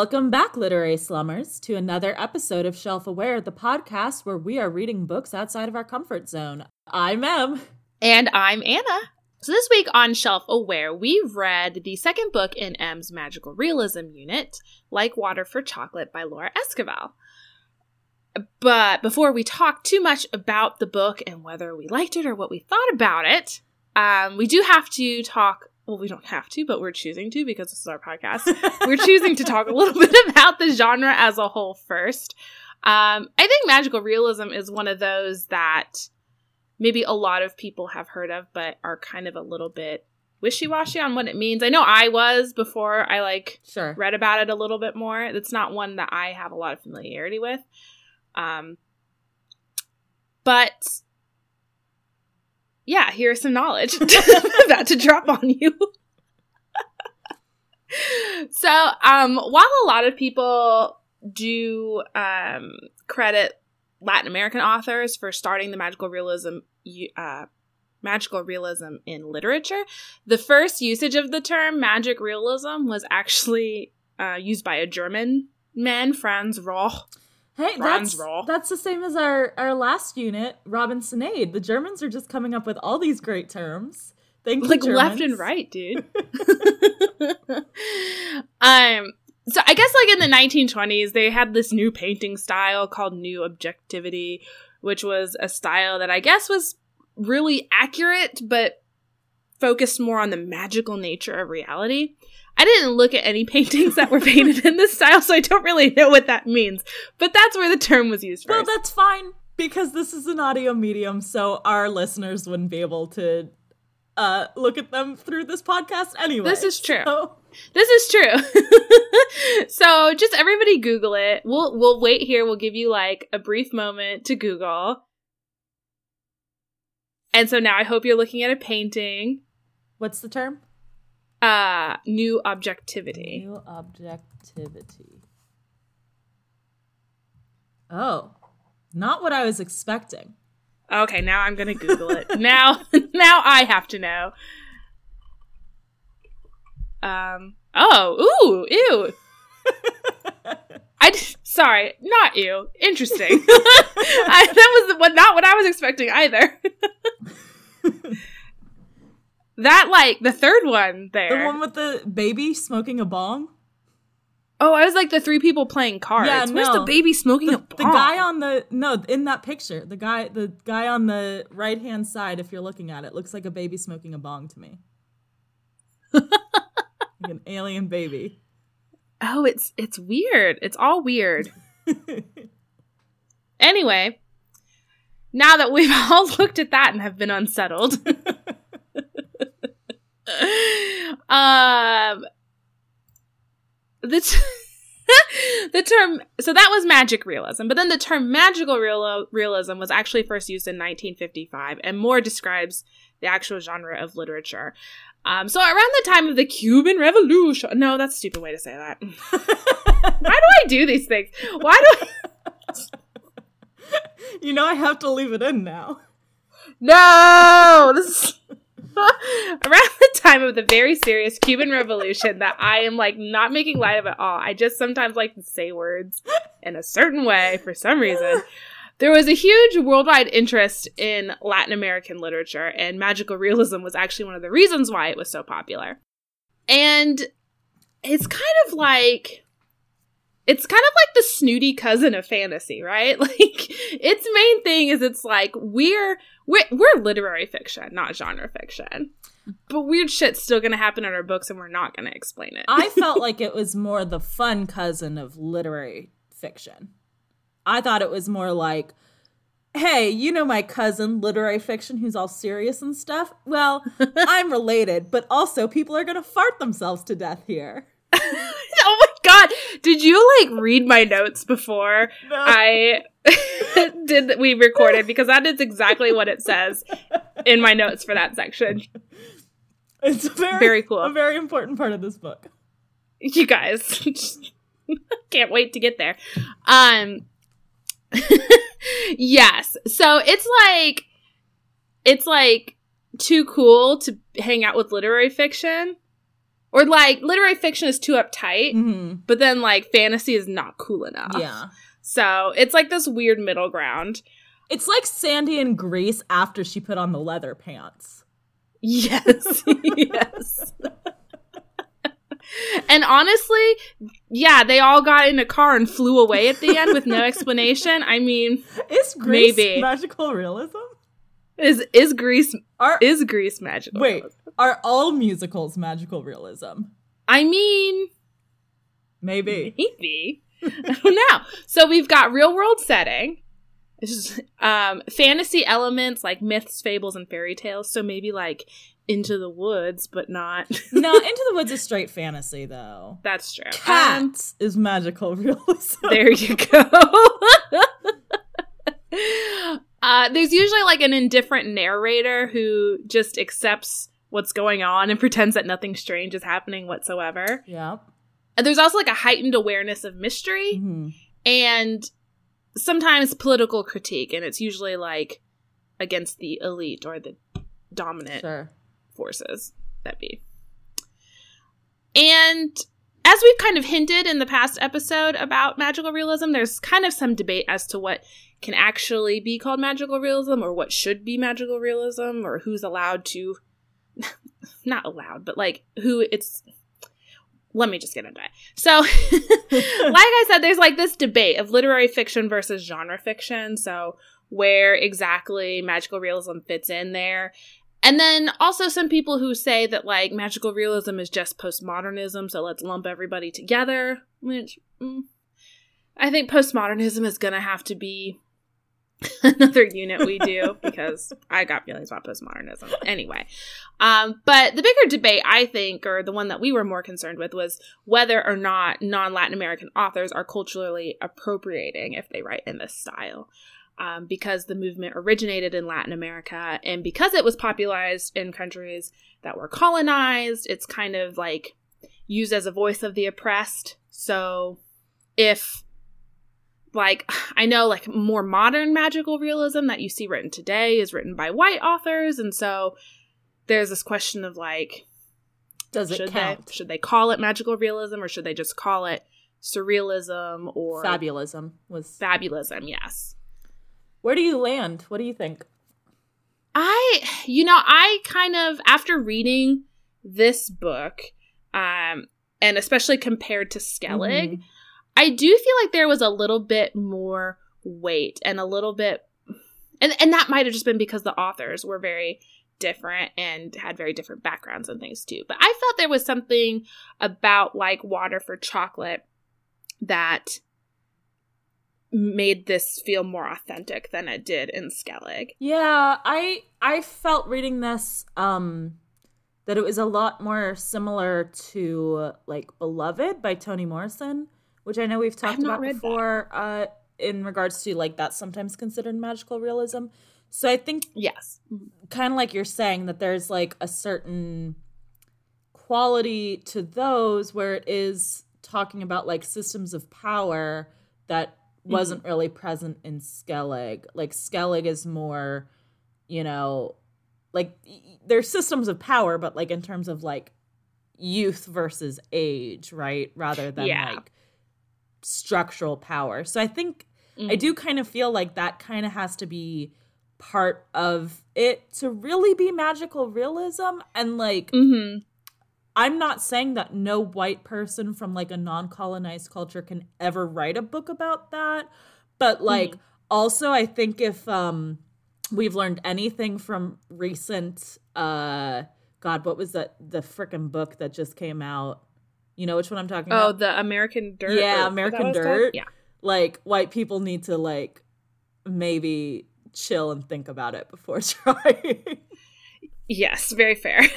Welcome back, literary slummers, to another episode of Shelf Aware, the podcast where we are reading books outside of our comfort zone. I'm Em. And I'm Anna. So this week on Shelf Aware, we've read the second book in Em's magical realism unit, Like Water for Chocolate by Laura Esquivel. But before we talk too much about the book and whether we liked it or what we thought about it, um, we do have to talk. Well, we don't have to, but we're choosing to because this is our podcast. we're choosing to talk a little bit about the genre as a whole first. Um, I think magical realism is one of those that maybe a lot of people have heard of, but are kind of a little bit wishy-washy on what it means. I know I was before I like Sure. read about it a little bit more. It's not one that I have a lot of familiarity with. Um, but yeah, here's some knowledge about to drop on you. so, um, while a lot of people do um, credit Latin American authors for starting the magical realism, uh, magical realism in literature, the first usage of the term magic realism was actually uh, used by a German man, Franz Roh. Hey, Franz that's, Roll. that's the same as our, our last unit, Robinsonade. The Germans are just coming up with all these great terms. Thank you, like left and right, dude. um so I guess like in the 1920s they had this new painting style called new objectivity, which was a style that I guess was really accurate but focused more on the magical nature of reality. I didn't look at any paintings that were painted in this style, so I don't really know what that means. But that's where the term was used for. Well, that's fine because this is an audio medium, so our listeners wouldn't be able to uh, look at them through this podcast anyway. This is true. So- This is true. so just everybody Google it. We'll we'll wait here. We'll give you like a brief moment to Google. And so now I hope you're looking at a painting. what's the term? Uh new objectivity. New objectivity. Oh, not what I was expecting. Okay, now I'm gonna Google it. now now I have to know. Um oh, ooh, ew. I d- sorry, not you. Interesting. I, that was what not what I was expecting either. That like the third one there. The one with the baby smoking a bong? oh, I was like the three people playing cards. Yeah, Where's no. the baby smoking a The, bomb? the guy on the no in that picture, the guy the guy on the right hand side, if you're looking at it, looks like a baby smoking a bong to me. like an alien baby. Oh, it's it's weird. It's all weird. Anyway, now that we've all looked at that and have been unsettled, um, the t- the term so that was magic realism, but then the term magical real- realism was actually first used in 1955 and more describes the actual genre of literature. Um, so around the time of the Cuban Revolution, no, that's a stupid way to say that. Why do I do these things? Why do I? you know I have to leave it in now. No! This is- Around the time of the very serious Cuban Revolution, that I am like not making light of at all. I just sometimes like to say words in a certain way for some reason. There was a huge worldwide interest in Latin American literature, and magical realism was actually one of the reasons why it was so popular. And it's kind of like it's kind of like the snooty cousin of fantasy, right? Like its main thing is it's like we're we're, we're literary fiction, not genre fiction. But weird shit's still gonna happen in our books and we're not gonna explain it. I felt like it was more the fun cousin of literary fiction. I thought it was more like, hey, you know my cousin, literary fiction, who's all serious and stuff? Well, I'm related, but also people are going to fart themselves to death here. God! Did you like read my notes before No. I did we recorded? Because that is exactly what it says in my notes for that section. it's very, Very cool. a very important part of this book. You guys can't wait to get there. Um yes. So it's like it's like too cool to hang out with literary fiction. Or like literary fiction is too uptight, hmm but then like fantasy is not cool enough. Yeah. So it's like this weird middle ground. It's like Sandy and Grace after she put on the leather pants. Yes. yes. and honestly, yeah, they all got in a car and flew away at the end with no explanation. I mean, Is Grease Maybe. magical realism? is is Grease Are is Grease magical? wait, are all musicals magical realism? I mean, Maybe. maybe. I don't know. So we've got real world setting. Um fantasy elements like myths, fables, and fairy tales. So maybe like into the woods, but not no, Into the Woods is straight fantasy though. that's true. Um, Cats is magical realism. there you go. uh, there's usually like an indifferent narrator who just accepts what's going on and pretends that nothing strange is happening whatsoever. Yep. And there's also like a heightened awareness of mystery Mhm. and sometimes political critique, and it's usually like against the elite or the dominant Sure. forces that be. And as we've kind of hinted in the past episode about magical realism, there's kind of some debate as to what can actually be called magical realism or what should be magical realism or who's allowed to not allowed, but like who it's let me just get into it. So, like I said, there's like this debate of literary fiction versus genre fiction. So, where exactly magical realism fits in there. And then also some people who say that like magical realism is just postmodernism, so let's lump everybody together, which mm, I think postmodernism is going to have to be another unit we do because I got feelings about postmodernism. Anyway, um, but the bigger debate, I think, or the one that we were more concerned with, was whether or not non Latin American authors are culturally appropriating if they write in this style. Um, because the movement originated in Latin America and because it was popularized in countries that were colonized, it's kind of like used as a voice of the oppressed. So if like I know like more modern magical realism that you see written today is written by white authors and so there's this question of like Does it should count? they should they call it magical realism or should they just call it surrealism or Fabulism was. fabulism yes Where do you land? What do you think? I, you know, I kind of after reading this book, um, and especially compared to Skellig, Mhm. I do feel like there was a little bit more weight and a little bit, and and that might have just been because the authors were very different and had very different backgrounds and things too. But I felt there was something about like Water for Chocolate that made this feel more authentic than it did in Skellig. Yeah, I I felt reading this um that it was a lot more similar to like Beloved by Toni Morrison, which I know we've talked about before uh in regards to like that's sometimes considered magical realism. So I think Yes. kind of like you're saying that there's like a certain quality to those where it is talking about like systems of power that wasn't really present in Skellig. Like Skellig is more, you know, like there's systems of power, but like in terms of like youth versus age, right? Rather than Yeah. like structural power. So I think I Mhm. do kind of feel like that kind of has to be part of it to really be magical realism. And like, Mm-hmm. I'm not saying that no white person from like a non colonized culture can ever write a book about that. But like, also, I think if um, we've learned anything from recent, uh, God, what was that? The freaking book that just came out. You know which one I'm talking Oh, about? Oh, the American Dirt. Yeah, or- is that American? Dirt. Yeah. like white people need to like maybe chill and think about it before trying. Yes, very fair.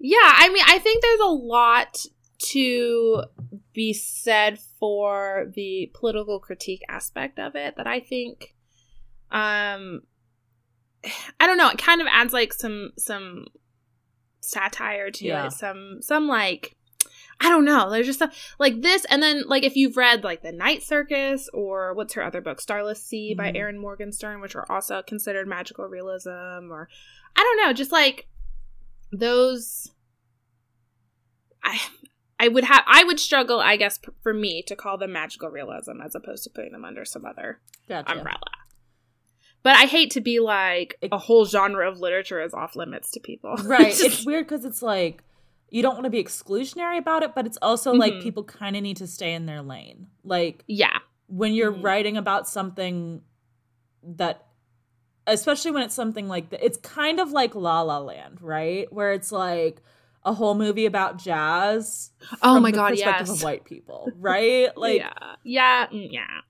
yeah, I mean, I think there's a lot to be said for the political critique aspect of it that I think um I don't know, it kind of adds like some some satire to Yeah. it, some some like I don't know. There's just some like this, and then like if you've read like the Night Circus or what's her other book, Starless Sea by Mhm. Erin Morgenstern, which are also considered magical realism, or I don't know, just like those I I would have I would struggle, I guess, p- for me to call them magical realism as opposed to putting them under some other Gotcha. umbrella. But I hate to be like a whole genre of literature is off limits to people. Right. It's it's weird because it's like you don't want to be exclusionary about it, but it's also like Mhm. people kind of need to stay in their lane. Like yeah. when you're Mhm. writing about something that especially when it's something like that it's kind of like la la land right where it's like a whole movie about jazz Oh from my the god, perspective yes. of white people right like yeah. Yeah. mm, Yeah.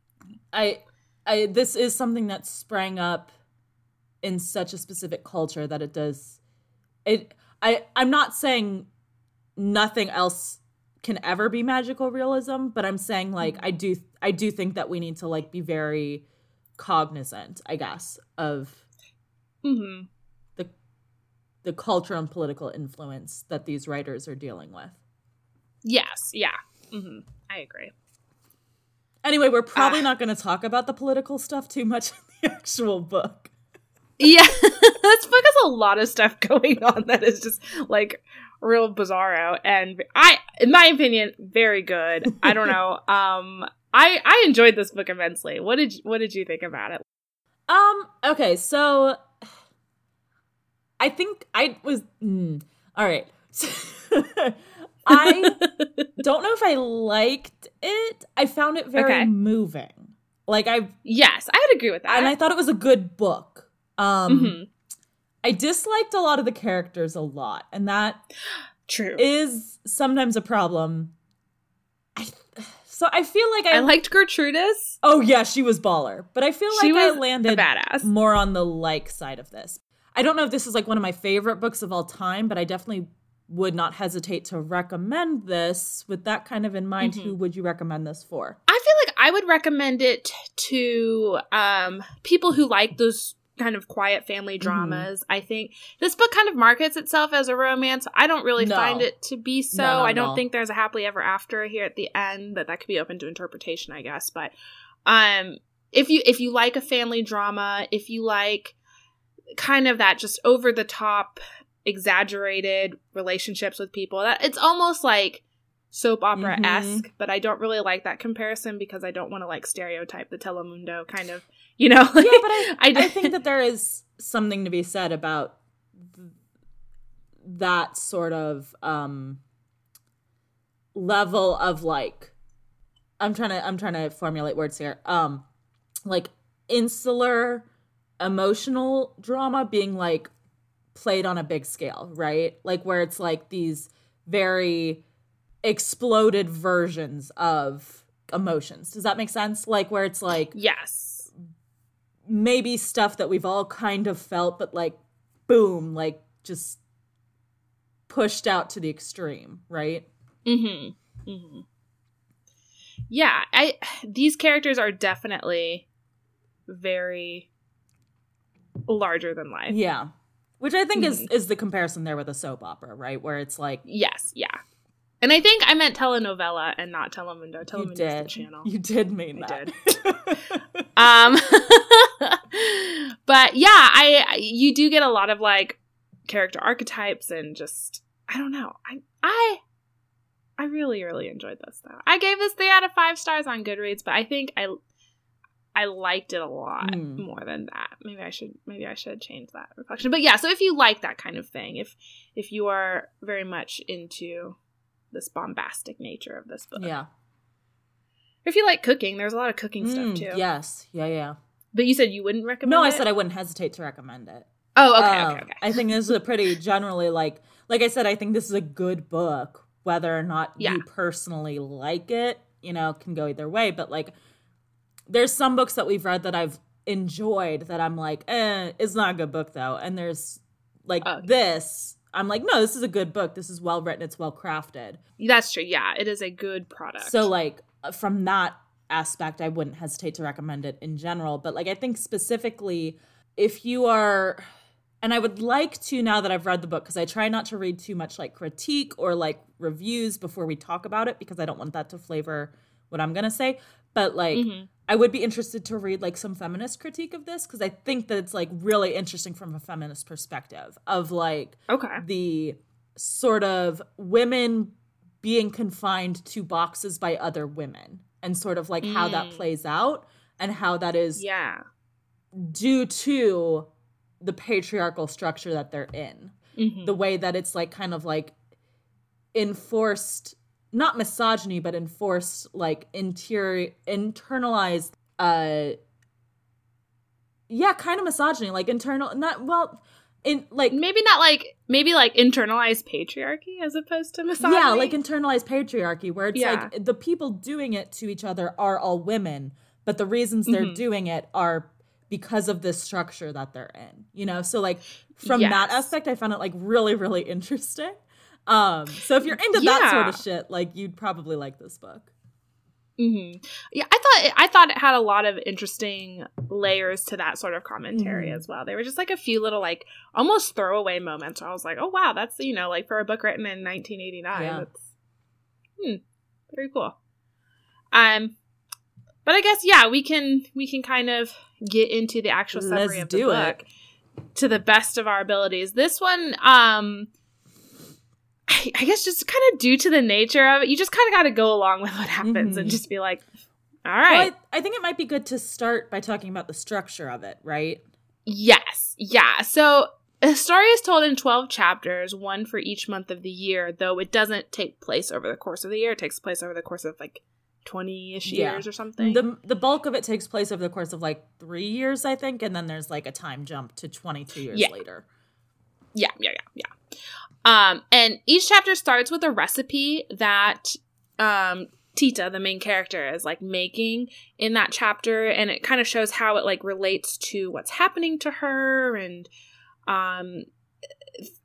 i i this is something that sprang up in such a specific culture that it does it i i'm not saying nothing else can ever be magical realism but i'm saying like i do i do think that we need to like be very cognizant i guess of hmm the the cultural and political influence that these writers are dealing with Yes. Yeah. hmm I agree. Anyway we're probably Ah. not going to talk about the political stuff too much in the actual book Yeah, this book has a lot of stuff going on that is just like real bizarro, and I, in my opinion, very good. I don't know. Um, I I enjoyed this book immensely. What did you, what did you think about it? Um. Okay. So, I think I was. Mm, all right. I don't know if I liked it. I found it very Okay. moving. Like I, yes, I would agree with that. and I thought it was a good book. Um. Mhm. I disliked a lot of the characters a lot, and that True. is sometimes a problem. I, so I feel like I, I liked Gertrudis. Oh yeah, she was baller, but I feel like I landed badass. more on the like side of this. I don't know if this is like one of my favorite books of all time, but I definitely would not hesitate to recommend this. With that kind of in mind, Mhm. who would you recommend this for? I feel like I would recommend it to um, people who like those kind of quiet family Mm-hmm. dramas. I think this book kind of markets itself as a romance. I don't really No. find it to be so. No, I don't think there's a happily ever after here at the end, but that could be open to interpretation, I guess. But um, if you if you like a family drama, if you like kind of that just over the top exaggerated relationships with people. That it's almost like soap opera esque but i don't really like that comparison because i don't want to like stereotype the telemundo kind of you know? Yeah, but I think that there is something to be said about th- that sort of um level of like I'm trying to I'm trying to formulate words here. Um like insular emotional drama being like played on a big scale, right? Like where it's like these very exploded versions of emotions. Does that make sense? Like where it's like yes maybe stuff that we've all kind of felt, but like, boom, like just pushed out to the extreme, right? mm-hmm mm-hmm yeah i these characters are definitely very larger than life Yeah. Which I think is Mhm. is the comparison there with a soap opera, right? Where it's like yes yeah. And i think i meant telenovela and not telemundo. You telemundo is did, the channel. You did mean I that. um but yeah I, I you do get a lot of like character archetypes and just i don't know. I i i really really enjoyed this though. I gave this three out of five stars on goodreads but i think i i liked it a lot Hmm. more than that maybe i should maybe i should change that reflection but yeah so if you like that kind of thing if if you are very much into this bombastic nature of this book yeah. if you like cooking there's a lot of cooking Mm, stuff too Yes. Yeah, yeah. but you said you wouldn't recommend No, I it? said I wouldn't hesitate to recommend it. Oh, okay, Um, okay, okay. I think this is a pretty generally like like I said, I think this is a good book. Whether or not Yeah. you personally like it, you know, can go either way. But like there's some books that we've read that I've enjoyed that I'm like, eh, it's not a good book though. And there's like Oh. this, I'm like, no, this is a good book. This is well written, it's well crafted. That's true. Yeah, it is a good product. So like from that aspect, I wouldn't hesitate to recommend it in general. But like I think specifically, if you are, and I would like to now that I've read the book because I try not to read too much like critique or like reviews before we talk about it because I don't want that to flavor what I'm gonna say. But like Mhm. I would be interested to read like some feminist critique of this because I think that it's like really interesting from a feminist perspective of like okay. the sort of women being confined to boxes by other women and sort of like how that Mm. plays out and how that is Yeah. due to the patriarchal structure that they're in Mhm. the way that it's like kind of like enforced not misogyny but enforced like interior internalized uh yeah kind of misogyny like internal not well in like maybe not like maybe like internalized patriarchy as opposed to misogyny. yeah like internalized patriarchy where it's Yeah. like the people doing it to each other are all women but the reasons they're Mhm. doing it are because of this structure that they're in you know so like from that aspect i found it like really really interesting um so if you're into that sort of shit like you'd probably like this book Mm-hmm. Yeah, I thought it, I thought it had a lot of interesting layers to that sort of commentary Mhm. as well. There were just like a few little like almost throwaway moments. Where I was like, oh wow, that's you know like for a book written in 1989, Yeah. that's hmm, very cool. Um, but I guess yeah, we can we can kind of get into the actual summary Let's of the do it. book to the best of our abilities. This one, um. I I guess just kind of due to the nature of it, you just kind of got to go along with what happens and Mhm. just be like, all right. Well. I, I think it might be good to start by talking about the structure of it right Yes. Yeah. So the story is told in 12 chapters, one for each month of the year, though it doesn't take place over the course of the year. It takes place over the course of like 20 ish Yeah. years or something. the the bulk of it takes place over the course of like three years i think and then there's like a time jump to 22 years Yeah. later Yeah, yeah, yeah, yeah. Um, and each chapter starts with a recipe that um Tita, the main character, is like making in that chapter, and it kind of shows how it like relates to what's happening to her, and um,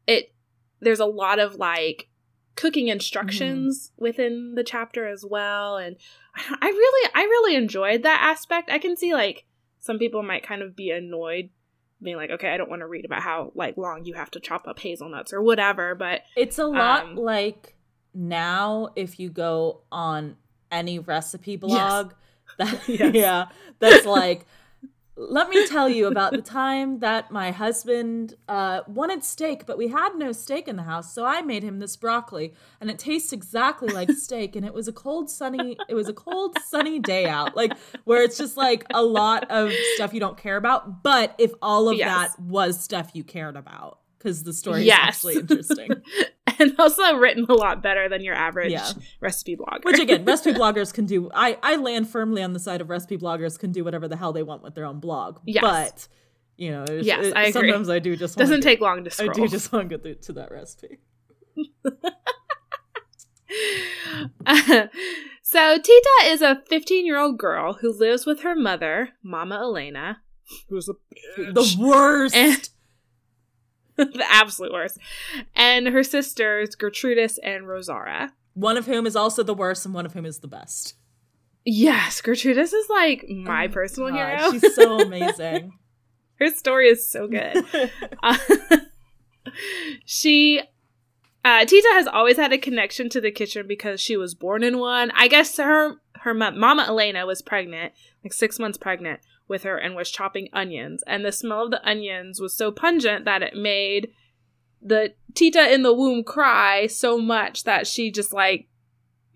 it there's a lot of like cooking instructions within the chapter as well, and I I really I really enjoyed that aspect. I can see like some people might kind of be annoyed being like, okay, I don't want to read about how like long you have to chop up hazelnuts or whatever, but It's a lot Um, like now if you go on any recipe blog that Yes. yeah, that's like let me tell you about the time that my husband uh, wanted steak, but we had no steak in the house, so I made him this broccoli, and it tastes exactly like steak. And it was a cold, sunny, it was a cold, sunny day out, like where it's just like a lot of stuff you don't care about. But if all of Yes. that was stuff you cared about, because the story Yes. is actually interesting. and also written a lot better than your average Yeah. recipe blogger. Which again, recipe bloggers can do. I I land firmly on the side of recipe bloggers can do whatever the hell they want with their own blog. Yes. But you know, Yes, it- I agree. sometimes I do just doesn't get- take long to scroll. I do just want to get through to that recipe. so Tita is a 15 year old girl who lives with her mother, Mama Elena, who's The worst. And- the absolute worst, and her sisters Gertrudis and Rosara. one of whom is also the worst, and one of whom is the best. Yes, Gertrudis is like my Oh, personal God, hero. She's so amazing. her story is so good. Uh, she uh, Tita has always had a connection to the kitchen because she was born in one. I guess her her ma- mama Elena was pregnant, like six months pregnant with her, and was chopping onions. And the smell of the onions was so pungent that it made the Tita in the womb cry so much that she just like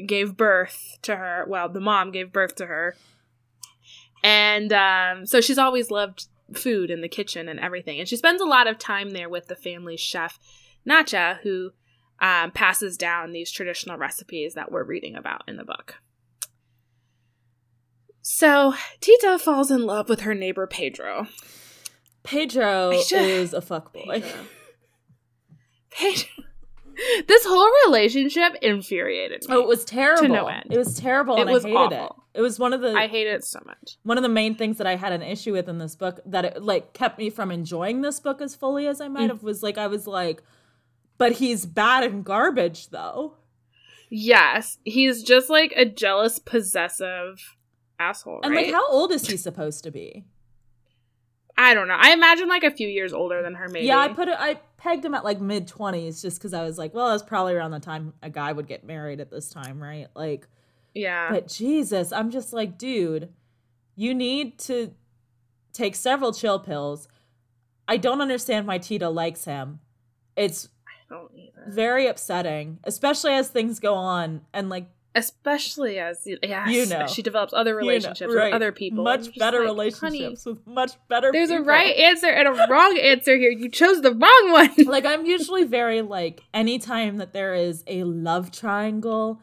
gave birth to her. Well, the mom gave birth to her, and um, so she's always loved food in the kitchen and everything. And she spends a lot of time there with the family's chef, Nacha, who um, passes down these traditional recipes that we're reading about in the book. So Tita falls in love with her neighbor Pedro. Pedro is a fuckboy. Pedro. Pedro. This whole relationship infuriated me. Oh, it was terrible. no end. It was terrible, It and was I hated awful. it. It was one of the I hate it so much. one of the main things that I had an issue with in this book that it like kept me from enjoying this book as fully as I might Mm. have was like I was like, but he's bad and garbage though. Yes, he's just like a jealous, possessive asshole. And right? like, how old is he supposed to be? I don't know. I imagine like a few years older than her, maybe. Yeah, I put it. I pegged him at like mid twenties just because I was like, well, that's probably around the time a guy would get married at this time, right? Like, yeah. but Jesus, I'm just like, dude, you need to take several chill pills. I don't understand why Tita likes him. It's. Very upsetting, especially as things go on and like Especially as yes, You know. she develops other you know, relationships right, with other people. much better like, relationships with much better. there's a right answer and a wrong answer here. You chose the wrong one. like I'm usually very like anytime that there is a love triangle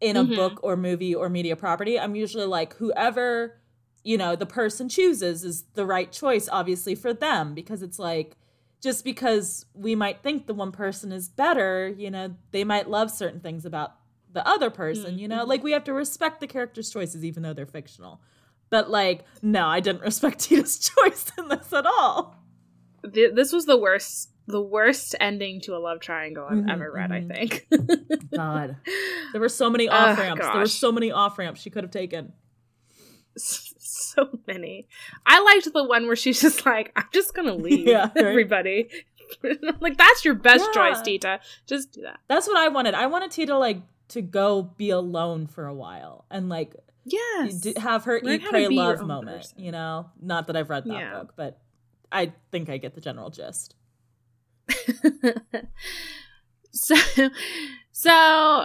in a Mhm. book or movie or media property, I'm usually like whoever you know the person chooses is the right choice obviously for them because it's like just because we might think the one person is better, you know, they might love certain things about the other person, you know? Mhm. Like we have to respect the character's choices even though they're fictional. But like no, I didn't respect Tita's choice in this at all. Th- this was the worst, the worst ending to a love triangle I've Mhm, ever read. I think. God. There were so many off ramps. there were so many off ramps she could have taken. so many. I liked the one where she's just like, "I'm just gonna leave Yeah, right. everybody." Like that's your best Yeah. choice, Tita. Just do that. That's what I wanted. I wanted Tita like to go be alone for a while and like Yes. d- have her Learn eat, pray, love moment. person. You know, not that I've read that Yeah. book, but I think I get the general gist. so, so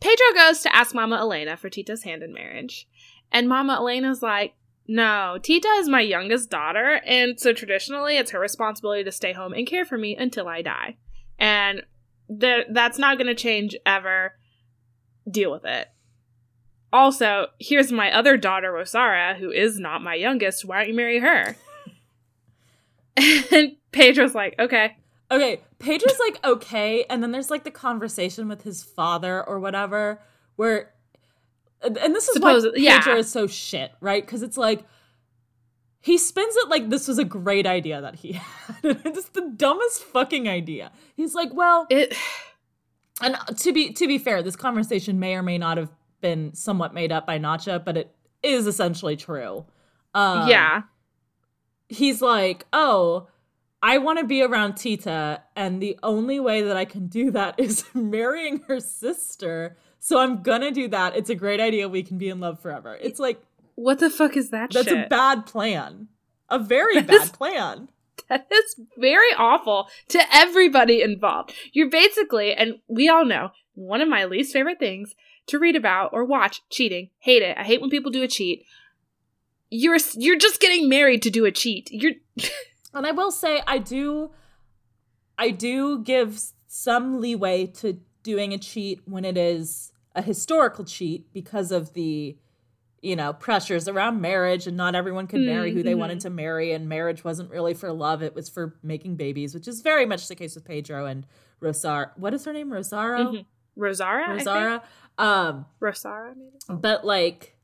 Pedro goes to ask Mama Elena for Tita's hand in marriage, and Mama Elena's like, "No, Tita is my youngest daughter, and so traditionally, it's her responsibility to stay home and care for me until I die, and th- that's not going to change ever. Deal with it." Also, here's my other daughter, Rosara, who is not my youngest. Why don't you marry her? and Pedro's like, okay. Okay, Pedro's like okay, and then there's like the conversation with his father or whatever, where, and this is Suppose- why yeah. Pedro is so shit, right? Because it's like he spins it like this was a great idea that he had. it's the dumbest fucking idea. He's like, well, It and to be to be fair, this conversation may or may not have been somewhat made up by Nacha, but it is essentially true. Um, yeah. he's like, "Oh, I want to be around Tita, and the only way that I can do that is marrying her sister. So I'm gonna do that. It's a great idea. We can be in love forever." It's like What the fuck is that that's shit? a bad plan, a very That bad is- plan. that is very awful to everybody involved. You're basically, and we all know, one of my least favorite things to read about or watch cheating. Hate it. I hate when people do a cheat. You're you're just getting married to do a cheat. You're And I will say, I do, I do give some leeway to doing a cheat when it is a historical cheat because of the, you know, pressures around marriage and not everyone could marry who they wanted to marry, and marriage wasn't really for love; it was for making babies, which is very much the case with Pedro and Rosar. What is her name? Rosaro. Mhm. Rosara. I think? Rosara. Um, Rosara, maybe. but like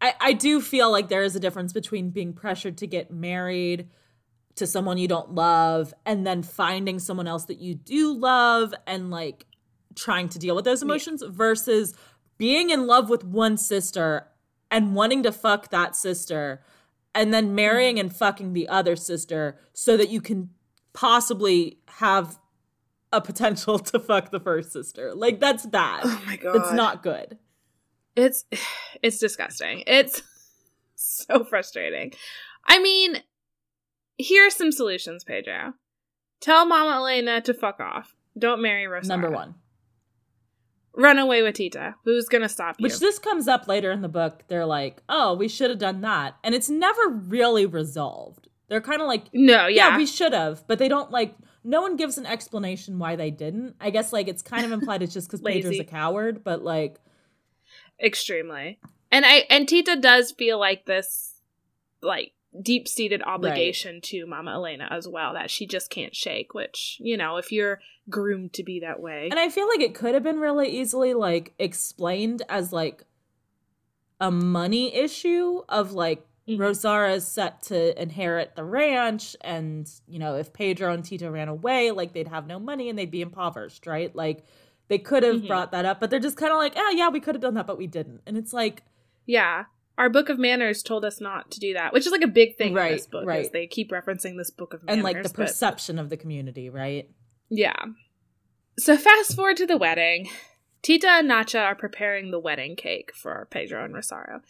I, I do feel like there is a difference between being pressured to get married to someone you don't love and then finding someone else that you do love and like trying to deal with those emotions versus being in love with one sister and wanting to fuck that sister and then marrying and fucking the other sister so that you can possibly have a potential to fuck the first sister. Like that's bad. Oh my god. It's not good. It's it's disgusting. It's so frustrating. I mean, here are some solutions, Pedro. Tell Mama Elena to fuck off. Don't marry Rosario. Number one. Run away with Tita. Who's gonna stop you? Which this comes up later in the book. They're like, oh, we should have done that. And it's never really resolved. They're kind of like, no, yeah, yeah. we should have. But they don't like, no one gives an explanation why they didn't. I guess like it's kind of implied it's just because Pedro's a coward, but like, Extremely. And I and Tita does feel like this like deep seated obligation to Mama Elena as well that she just can't shake, which, you know, if you're groomed to be that way. and I feel like it could have been really easily like explained as like a money issue of like Mhm. Rosara is set to inherit the ranch, and you know, if Pedro and Tita ran away, like they'd have no money and they'd be impoverished, right? Like they could have Mhm. brought that up, but they're just kind of like, oh yeah, we could have done that, but we didn't. And it's like, Yeah. Our book of manners told us not to do that, which is like a big thing in Right, this book. Right. they keep referencing this book of manners. and like the but- perception of the community, right? yeah. So fast forward to the wedding. Tita and Nacha are preparing the wedding cake for Pedro and Rosario.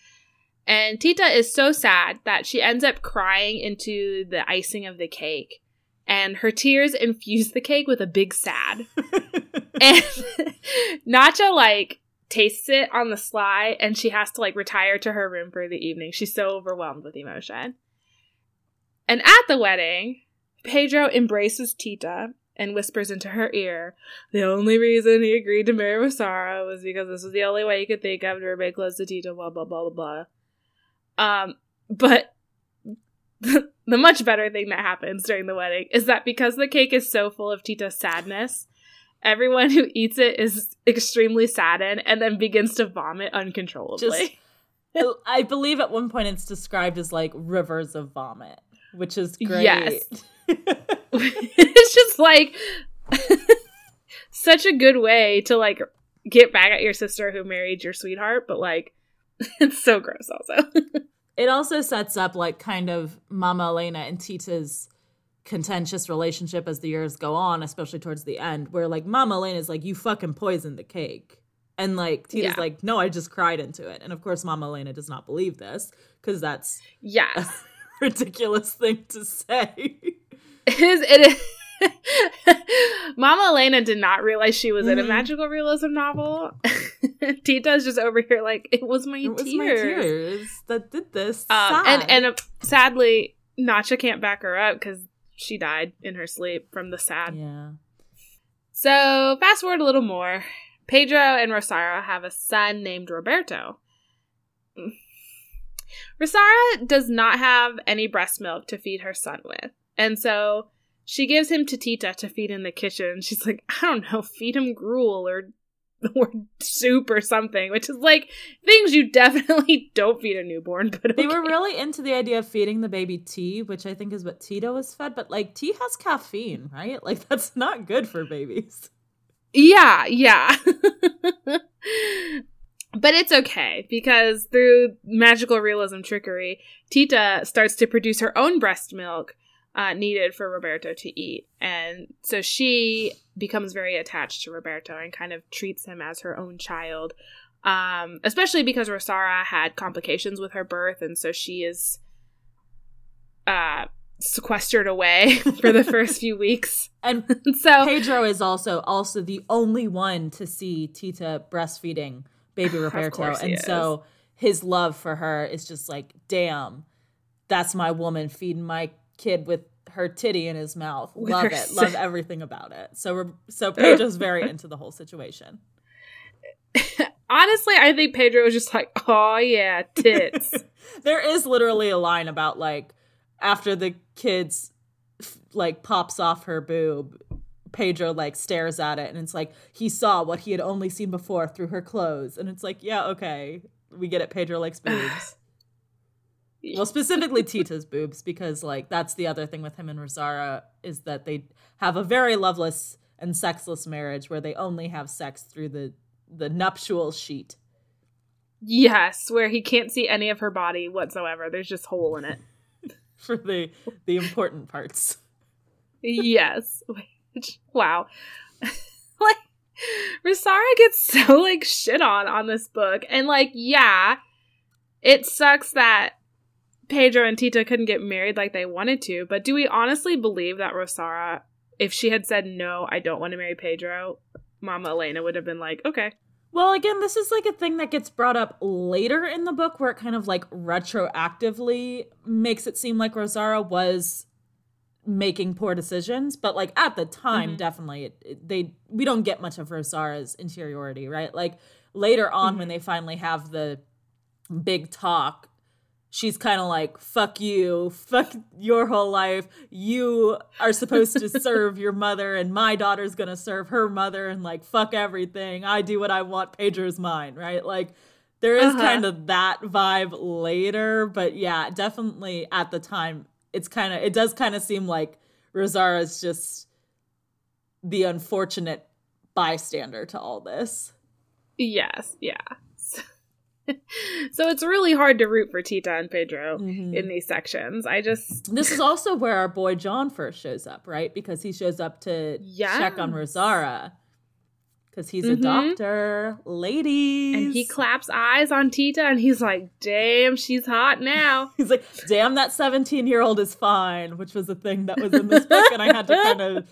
And Tita is so sad that she ends up crying into the icing of the cake. and her tears infuse the cake with a big sad. and Nacha like tastes it on the sly and she has to like retire to her room for the evening. She's so overwhelmed with emotion. And at the wedding, Pedro embraces Tita and whispers into her ear, the only reason he agreed to marry Rosaura was because this was the only way he could think of to remain close to Tita, blah, blah, blah, blah, blah. Um, but the, the much better thing that happens during the wedding is that because the cake is so full of Tita's sadness, everyone who eats it is extremely saddened and then begins to vomit uncontrollably. Just, I believe at one point it's described as like rivers of vomit, which is great. Yes. it's just like such a good way to like get back at your sister who married your sweetheart, but like it's so gross also. it also sets up like kind of Mama Elena and Tita's contentious relationship as the years go on, especially towards the end, where like Mama Elena is like, You fucking poisoned the cake. And like Tita's Yeah. like, No, I just cried into it. And of course Mama Elena does not believe this, because that's yes. a ridiculous thing to say. It is it is Mama Elena did not realize she was in a Mhm. magical realism novel. Tita's just over here like it was my it was tears. my tears that did this. Um, and and uh, sadly, Nacha can't back her up because she died in her sleep from the sad. yeah. So fast forward a little more. Pedro and Rosario have a son named Roberto. Rosario does not have any breast milk to feed her son with. And so she gives him to Tita to feed in the kitchen. She's like, I don't know, feed him gruel or or soup or something, which is like things you definitely don't feed a newborn, but They were really into the idea of feeding the baby tea, which I think is what Tita was fed, but like tea has caffeine, right? Like that's not good for babies. Yeah, yeah. but it's okay because through magical realism trickery, Tita starts to produce her own breast milk uh, needed for Roberto to eat. And so she becomes very attached to Roberto and kind of treats him as her own child. Um, especially because Rosara had complications with her birth, and so she is uh, sequestered away for the first few weeks. And so Pedro is also also the only one to see Tita breastfeeding baby Roberto, and so his love for her is just like, damn, that's my woman feeding my kid with her titty in his mouth. With love it, love everything about it. So Re- so Pedro's very into the whole situation. Honestly, I think Pedro was just like, oh yeah, tits. There is literally a line about like after the kids like pops off her boob, Pedro like stares at it and it's like he saw what he had only seen before through her clothes and it's like yeah okay we get it Pedro likes boobs. Well, specifically Tita's boobs because like that's the other thing with him and Rosara is that they have a very loveless and sexless marriage where they only have sex through the the nuptial sheet. yes, where he can't see any of her body whatsoever. There's just hole in it. For the the important parts. yes. Which, wow. like, Rosara gets so, like, shit on on this book. And, like, yeah, it sucks that Pedro and Tita couldn't get married like they wanted to, but do we honestly believe that Rosara, if she had said, no, I don't want to marry Pedro, Mama Elena would have been like, okay. Well, again, this is like a thing that gets brought up later in the book where it kind of like retroactively makes it seem like Rosara was making poor decisions, but like at the time Mhm. definitely it, it- they we don't get much of Rosara's interiority, right? Like later on when they finally have the big talk, she's kind of like fuck you, fuck your whole life. You are supposed to serve your mother and my daughter's going to serve her mother and like fuck everything. I do what I want, Pedro's mine, right? Like there is Uh-huh. kind of that vibe later, but yeah, definitely at the time it's kind of it does kind of seem like Rosara's just the unfortunate bystander to all this. Yes, yeah. so it's really hard to root for Tita and Pedro Mhm. in these sections. I just This is also where our boy John first shows up, right? Because he shows up to check on Rosara. because he's a Mhm. doctor, ladies. And he claps eyes on Tita and he's like, damn, she's hot now. He's like, damn, that 17 year old is fine, which was a thing that was in this book, and I had to kind of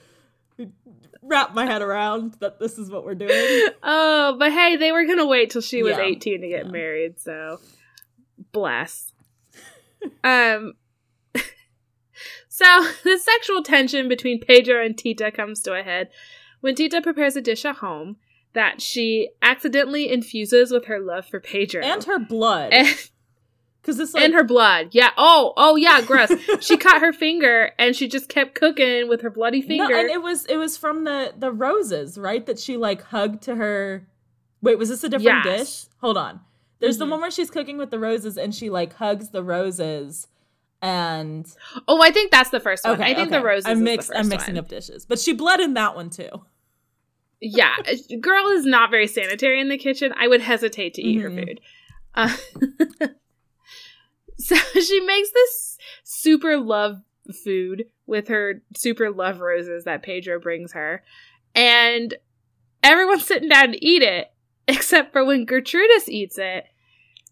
wrap my head around that this is what we're doing. Oh, but hey, they were gonna wait till she was Yeah. 18 to get Yeah. married, so bless. um So the sexual tension between Pedro and Tita comes to a head when Tita prepares a dish at home that she accidentally infuses with her love for Pedro. And her blood. and, Because it's like, and her blood. Yeah. Oh, oh yeah, gross. she cut her finger and she just kept cooking with her bloody finger. No, and it was it was from the the roses, right? That she like hugged to her. Wait, was this a different Yes. dish? Hold on. There's the Mhm. one where she's cooking with the roses and she like hugs the roses and oh, I think that's the first one. okay, I think okay. the roses. I'm is mix, the I'm mixing one. up dishes, but she bled in that one too. yeah, girl is not very sanitary in the kitchen. I would hesitate to eat her Mhm. food. Uh, so she makes this super love food with her super love roses that Pedro brings her, and everyone's sitting down to eat it, except for when Gertrudis eats it.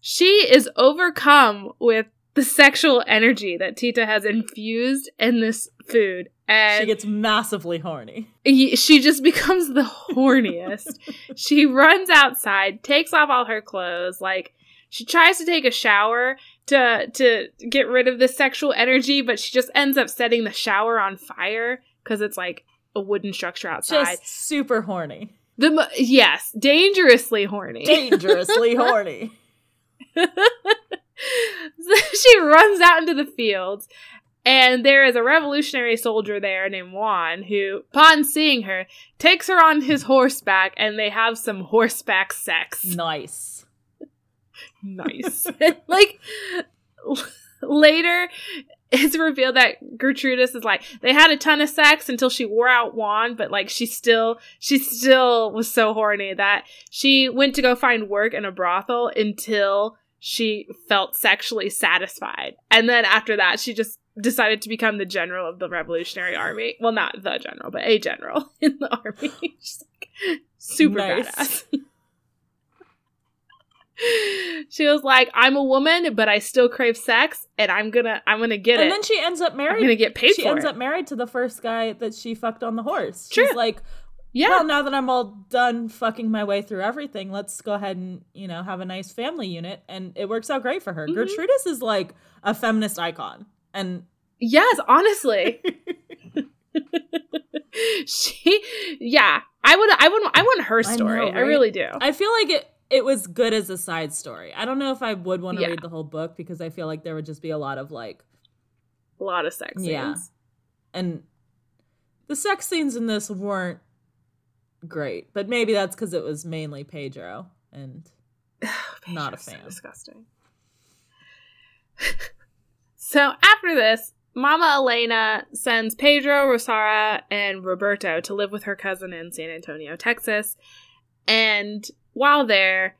She is overcome with the sexual energy that Tita has infused in this food, and she gets massively horny. She just becomes the horniest. she runs outside, takes off all her clothes, like she tries to take a shower to to get rid of the sexual energy, but she just ends up setting the shower on fire because it's like a wooden structure outside. Just super horny. the mo- yes, dangerously horny. Dangerously horny. so she runs out into the fields, and there is a revolutionary soldier there named Juan who, upon seeing her, takes her on his horseback and they have some horseback sex. Nice. Nice. like, later, it's revealed that Gertrudis is like, they had a ton of sex until she wore out Juan, but like, she still, she still was so horny that she went to go find work in a brothel until she felt sexually satisfied. And then after that, she just decided to become the general of the Revolutionary Army. Well, not the general, but a general in the army. She's like super Nice. badass. she was like, "I'm a woman, but I still crave sex, and I'm gonna, I'm gonna get and it. And then she ends up married. I'm gonna get paid she ends it." up married to the first guy that she fucked on the horse. True. She's like, yeah, well, now that I'm all done fucking my way through everything, let's go ahead and, you know, have a nice family unit. And it works out great for her. Mhm. Gertrudis is like a feminist icon. And yes, honestly, she, yeah, I would, I would, I want her I story. know, I, really do. I feel like it it was good as a side story. I don't know if I would want to Yeah. read the whole book because I feel like there would just be a lot of like a lot of sex Yeah. scenes. and the sex scenes in this weren't great. But maybe that's because it was mainly Pedro and Not a Pedro's so fan. disgusting. so after this, Mama Elena sends Pedro, Rosara, and Roberto to live with her cousin in San Antonio, Texas. And while there,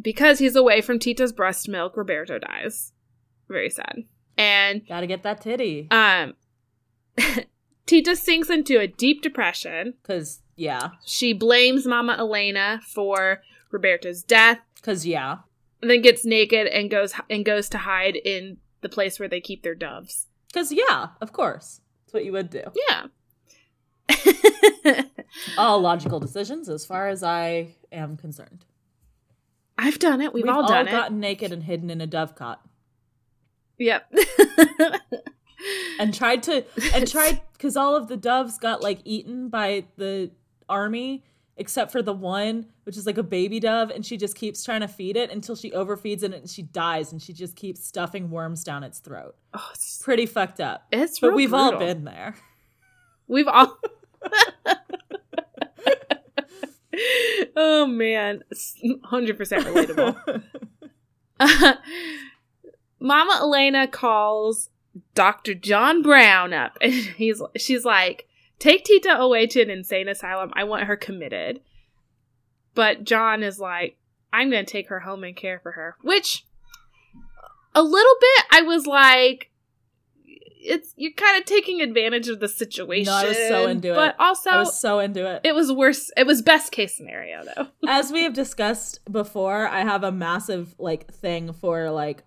because he's away from Tita's breast milk, Roberto dies. Very sad. And gotta get that titty. um Tita sinks into a deep depression. Cause yeah. She blames Mama Elena for Roberto's death Cause yeah. and then gets naked and goes and goes to hide in the place where they keep their doves. Cause yeah, of course. That's what you would do. Yeah. All logical decisions as far as I am concerned. I've done it. We've, all done it. gotten naked and hidden in a dovecot. Yep. and tried to and tried because all of the doves got like eaten by the army except for the one which is like a baby dove and she just keeps trying to feed it until she overfeeds it and she dies and she just keeps stuffing worms down its throat oh, it's, pretty fucked up it's but we've all been there We've all. oh man, hundred percent relatable. Mama Elena calls Dr. John Brown up and he's she's like, "Take Tita away to an insane asylum. I want her committed." But John is like, "I'm going to take her home and care for her." Which a little bit I was like it's you're kind of taking advantage of the situation. No, I was so into it. But also, I was so into it. it was worse. It was best case scenario though. As we have discussed before, I have a massive like thing for like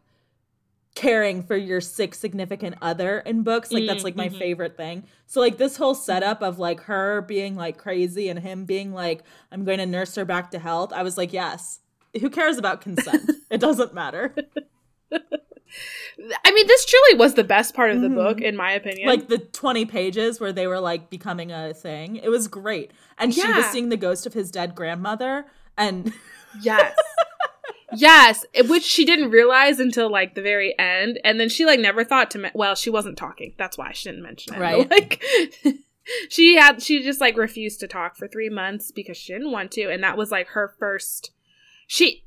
caring for your sick significant other in books. Like that's like my Mhm. favorite thing. So like this whole setup of like her being like crazy and him being like I'm going to nurse her back to health. I was like, yes. Who cares about consent? it doesn't matter. I mean, this truly was the best part of the Mhm. book, in my opinion. Like the 20 pages where they were like becoming a thing. It was great. And she was seeing the ghost of his dead grandmother and yes, yes, which she didn't realize until like the very end, and then she like never thought to. Me- well, she wasn't talking. That's why she didn't mention it. Right. Like. She had she just like refused to talk for 3 months because she didn't want to and that was like her first she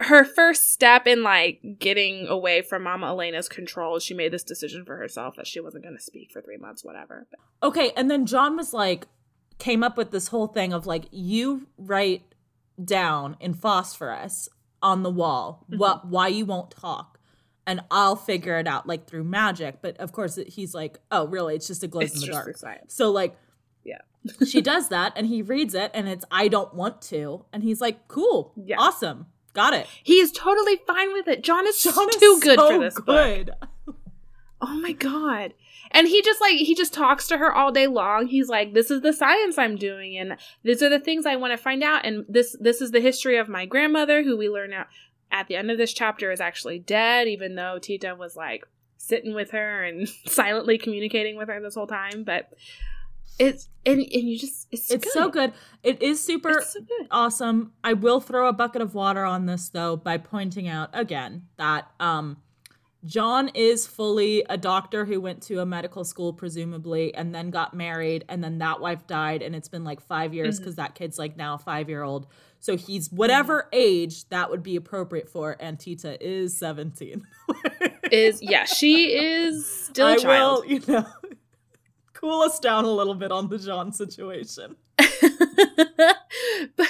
her first step in like getting away from Mama Elena's control. She made this decision for herself that she wasn't going to speak for 3 months whatever. Okay, and then John was like, came up with this whole thing of like, you write down in phosphorus on the wall mm-hmm. what why you won't talk, and I'll figure it out like through magic. But of course, he's like, oh, really? It's just a glow in the dark. So like, Yeah. she does that, and he reads it, and it's I don't want to, and he's like, cool, Yeah. awesome, got it. He is totally fine with it. John is John is too good so for this book. Oh my god. And he just like he just talks to her all day long. He's like, "This is the science I'm doing, and these are the things I want to find out. And this this is the history of my grandmother, who we learn out at the end of this chapter is actually dead, even though Tita was like sitting with her and silently communicating with her this whole time. But it's and and you just it's It's so good. It is super so awesome. I will throw a bucket of water on this though by pointing out again that um John is fully a doctor who went to a medical school presumably and then got married and then that wife died and it's been like 5 years Mm-hmm. cuz that kid's like now 5 year old. So he's whatever age that would be appropriate for and Tita is 17. Is yeah, she is still a child. will, you know, cool us down a little bit on the John situation. but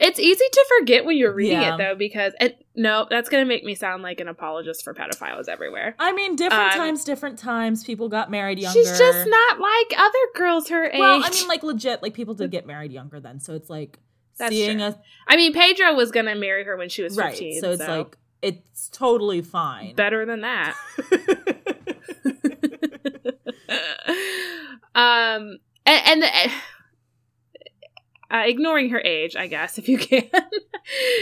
it's easy to forget when you're reading Yeah. it though because and no that's gonna make me sound like an apologist for pedophiles everywhere I mean, different Um, times, different times. People got married younger. she's just not like other girls her age Well, I mean, like legit, like people did get married younger then, so it's like That's seeing true. a I mean pedro was gonna marry her when she was 15 right. So it's like it's totally fine. better than that um and, and uh, ignoring her age, I guess, if you can.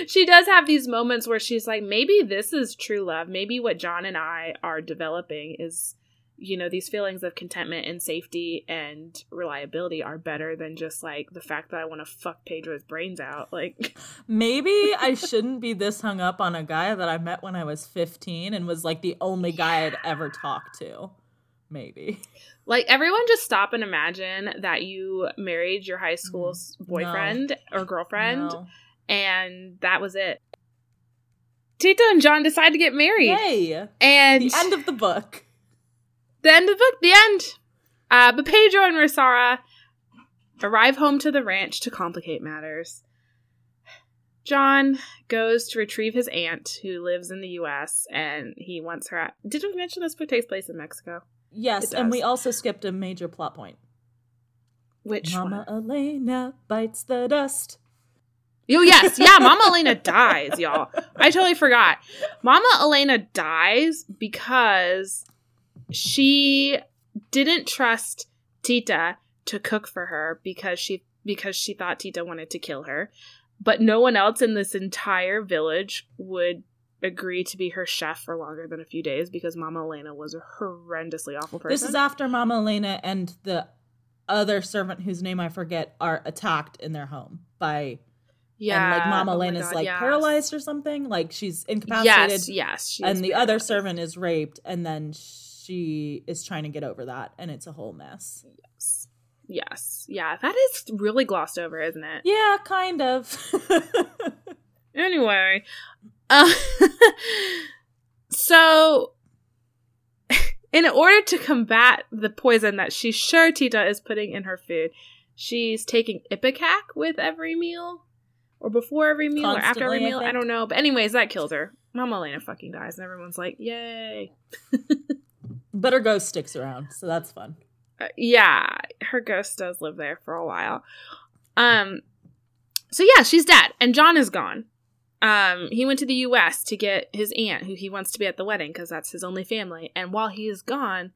she does have these moments where she's like, maybe this is true love. Maybe what John and I are developing is, you know, these feelings of contentment and safety and reliability are better than just like the fact that I want to fuck Pedro's brains out. Like, Maybe I shouldn't be this hung up on a guy that I met when I was 15 and was like the only guy I'd ever talked to. Maybe. like everyone just stop and imagine that you married your high school s boyfriend or girlfriend No. and that was it. Tita and John decide to get married. Yay! And The end of the book. the end of the book, the end. Uh, but Pedro and Rosara arrive home to the ranch to complicate matters. John goes to retrieve his aunt who lives in the U.S. and he wants her. At- Did we mention this book takes place in Mexico? Yes, and we also skipped a major plot point. Which Mama one? Elena bites the dust. Oh yes, yeah. Mama Elena dies, y'all. I totally forgot. Mama Elena dies because she didn't trust Tita to cook for her because she because she thought Tita wanted to kill her, but no one else in this entire village would agree to be her chef for longer than a few days because Mama Elena was a horrendously awful person. This is after Mama Elena and the other servant whose name I forget are attacked in their home by yeah, and like Mama oh Elena's God, like yes. paralyzed or something. Like she's incapacitated. Yes, yes, and the other servant is raped, and then she is trying to get over that, and it's a whole mess. Yes. Yes. Yeah, that is really glossed over, isn't it? Yeah, kind of. Anyway, uh, so in order to combat the poison that she's sure Tita is putting in her food, she's taking Ipecac with every meal, or before every meal, or after every Constantly, I meal. I, don't know. But anyways, that kills her. Mama Elena fucking dies, and everyone's like, "Yay!" But her ghost sticks around, so that's fun. Uh, yeah, her ghost does live there for a while. Um, so yeah, she's dead, and John is gone. Um, he went to the U.S. to get his aunt, who he wants to be at the wedding because that's his only family. And while he is gone,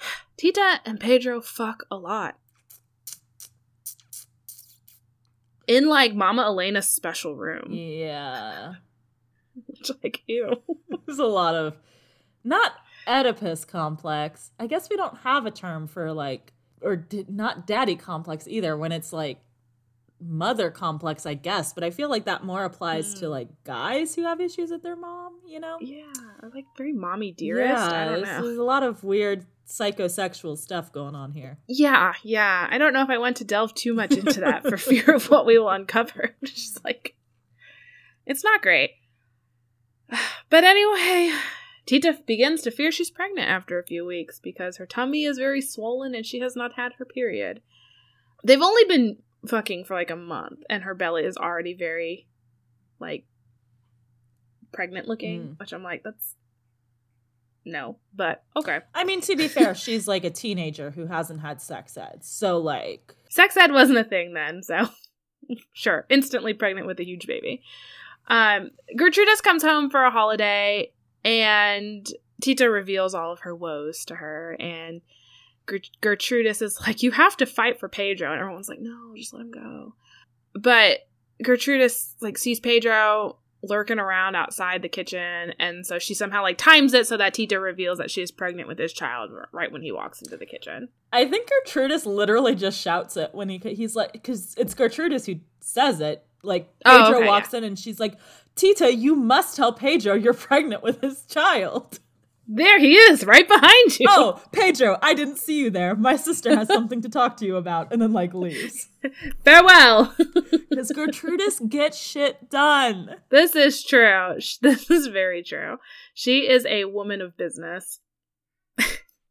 Tita and Pedro fuck a lot. In like Mama Elena's special room. Yeah. Which like ew. There's a lot of not Oedipus complex. I guess we don't have a term for like or d- not daddy complex either when it's like mother complex, I guess, but I feel like that more applies Mm. to like guys who have issues with their mom, you know? Yeah, like very mommy dearest. I don't know. There's a lot of weird psychosexual stuff going on here. Yeah, yeah. I don't know if I want to delve too much into that for fear of what we will uncover. Just like, it's not great. But anyway, Tita begins to fear she's pregnant after a few weeks because her tummy is very swollen and she has not had her period. They've only been fucking for like a month and her belly is already very, like, pregnant looking, Mm. which I'm like, that's. No, but okay. I mean, to be fair, she's like a teenager who hasn't had sex ed. So like sex ed wasn't a thing then, so sure, instantly pregnant with a huge baby. Um, Gertrudis comes home for a holiday, and Tita reveals all of her woes to her, and Gertrudis is like, "You have to fight for Pedro," and everyone's like, "No, just let him go." But Gertrudis like sees Pedro lurking around outside the kitchen, and so she somehow like times it so that Tita reveals that she is pregnant with his child right when he walks into the kitchen. I think Gertrudis literally just shouts it when he he's like because it's Gertrudis who says it. Like Oh, Pedro okay, walks in and she's like, "Tita, you must tell Pedro you're pregnant with his child." There he is, right behind you. oh, Pedro, I didn't see you there. My sister has something to talk to you about, and then like leaves. Farewell. Because Gertrudis gets shit done. this is true. This is very true. She is a woman of business.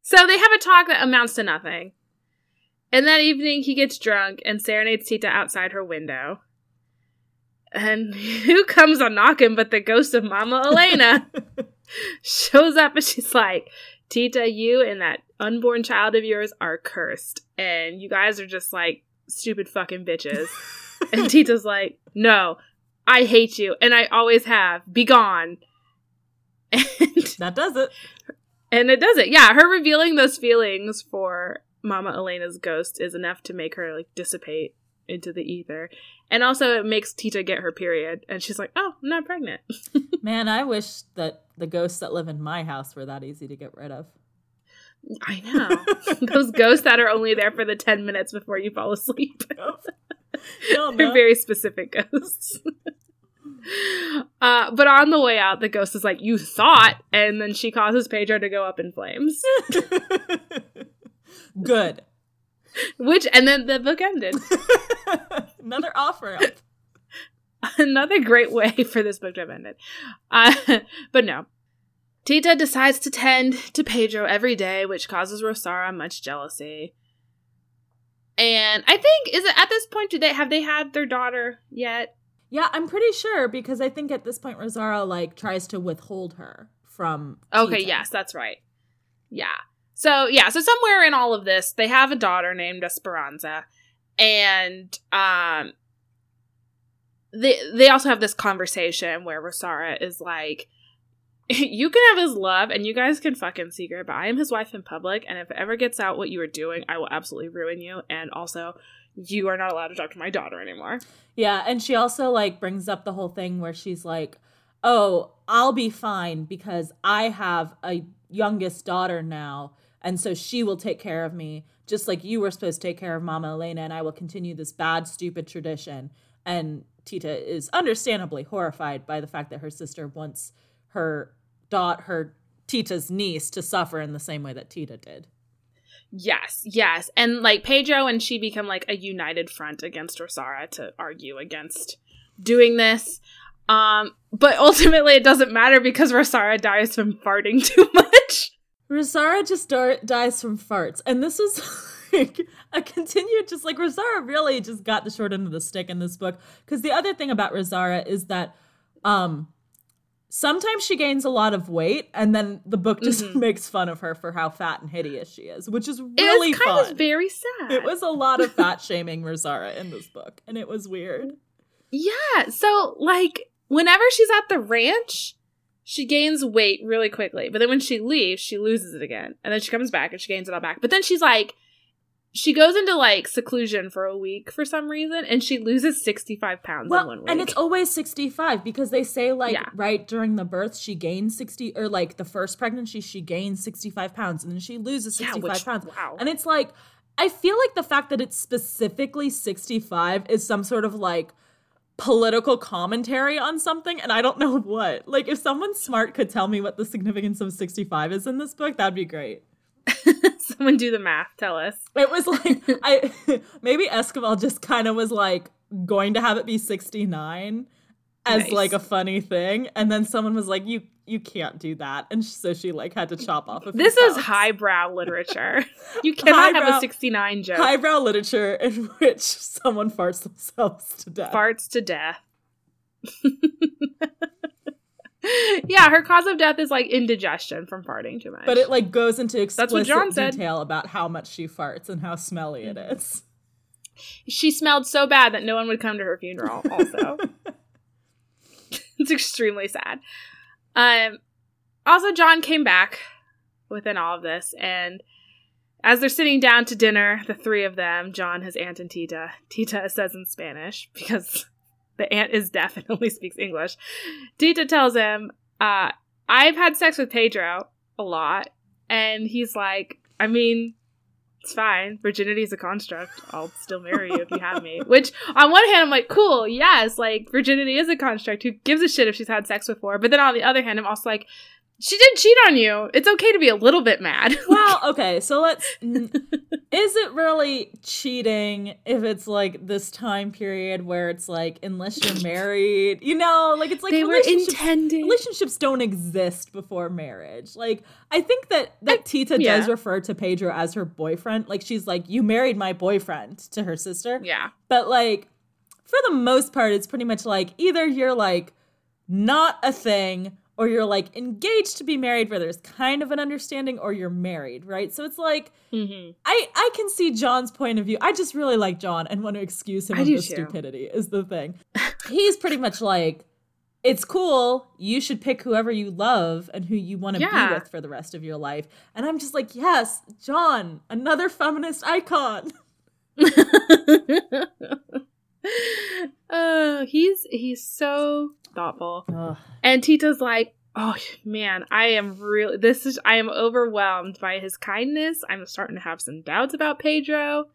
so they have a talk that amounts to nothing. And that evening, he gets drunk and serenades Tita outside her window. And who comes a knocking but the ghost of Mama Elena? shows up and she's like, Tita, you and that unborn child of yours are cursed. And you guys are just like stupid fucking bitches. and Tita's like, no, I hate you. And I always have. Be gone. And, That does it. and it does it. Yeah, her revealing those feelings for Mama Elena's ghost is enough to make her like dissipate into the ether. And also it makes Tita get her period. And she's like, oh, I'm not pregnant. Man, I wish that the ghosts that live in my house were that easy to get rid of. I know. Those ghosts that are only there for the 10 minutes before you fall asleep. No, They're very specific ghosts. uh, but on the way out, the ghost is like, You thought. And then she causes Pedro to go up in flames. Good. Which, and then the book ended. Another offer up. Another great way for this book to have ended. Uh, but no. Tita decides to tend to Pedro every day, which causes Rosara much jealousy. And I think is it at this point do they have they had their daughter yet? Yeah, I'm pretty sure because I think at this point Rosara like tries to withhold her from. Okay, Tita. yes, that's right. Yeah. So yeah, so somewhere in all of this, they have a daughter named Esperanza, and um, they they also have this conversation where Rosara is like, "You can have his love, and you guys can fucking secret, but I am his wife in public, and if it ever gets out what you are doing, I will absolutely ruin you, and also." You are not allowed to talk to my daughter anymore. Yeah, and she also like brings up the whole thing where she's like, "Oh, I'll be fine because I have a youngest daughter now, and so she will take care of me, just like you were supposed to take care of Mama Elena, and I will continue this bad, stupid tradition." And Tita is understandably horrified by the fact that her sister wants her dot her Tita's niece to suffer in the same way that Tita did. Yes, yes. And like Pedro and she become like a united front against Rosara to argue against doing this. Um, but ultimately it doesn't matter because Rosara dies from farting too much. Rosara just dar- dies from farts, and this is like a continued, just like Rosara really just got the short end of the stick in this book. Because the other thing about Rosara is that, um, sometimes she gains a lot of weight and then the book just Mhm. makes fun of her for how fat and hideous she is which is It really was kind fun of very sad. it was a lot of fat shaming Rosara in this book and it was weird Yeah. So, like, whenever she's at the ranch, she gains weight really quickly. But then when she leaves, she loses it again. And then she comes back and she gains it all back. But then she's like, she goes into like seclusion for a week for some reason and she loses 65 pounds in one week. and it's always 65 because they say like Yeah. right during the birth she gains 60 or like the first pregnancy she gains 65 pounds and then she loses yeah, 65 which, pounds wow. And it's like, I feel like the fact that it's specifically 65 is some sort of like political commentary on something, and I don't know what. Like, if someone smart could tell me what the significance of 65 is in this book, that'd be great. Someone do the math. Tell us. It was like, I maybe Esquivel just kind of was like going to have it be 69 as Nice. like a funny thing, and then someone was like, you you can't do that, and so she like had to chop off. A few This is highbrow literature. You cannot have a 69 joke. highbrow literature in which someone farts themselves to death. farts to death. yeah, her cause of death is like indigestion from farting too much. but it like goes into what explicit John said. detail about how much she farts and how smelly it Mm-hmm. she smelled so bad that no one would come to her funeral. Also, it's extremely sad. Um, also, John came back within all of this, and as they're sitting down to dinner, the three of them, John, his aunt, and Tita. Tita says in Spanish because the aunt is deaf and only speaks English. Tita tells him, uh, "I've had sex with Pedro a lot," and he's like, "I mean." It's fine. Virginity is a construct. I'll still marry you if you have me. Which, on one hand, I'm like, cool, yes, like, virginity is a construct. Who gives a shit if she's had sex before? But then on the other hand, I'm also like, she did cheat on you. It's okay to be a little bit mad. well, okay, so let's. n- is it really cheating if it's like this time period where it's like unless you're married, you know, like it's like they were relationships- intending. relationships don't exist before marriage. Like I think that that Tita yeah. does refer to Pedro as her boyfriend. Like she's like, "You married my boyfriend" to her sister. yeah. But like for the most part, it's pretty much like either you're like not a thing or you're like engaged to be married where there's kind of an understanding or you're married, right? So it's like hmm I I can see John's point of view. I just really like John and want to excuse him I of the too. stupidity is the thing. He's pretty much like it's cool. You should pick whoever you love and who you want to Yeah. be with for the rest of your life. And I'm just like, yes, John, another feminist icon. oh, he's he's so thoughtful. And Tita's like, oh man, I am really this is I am overwhelmed by his kindness. I'm starting to have some doubts about Pedro.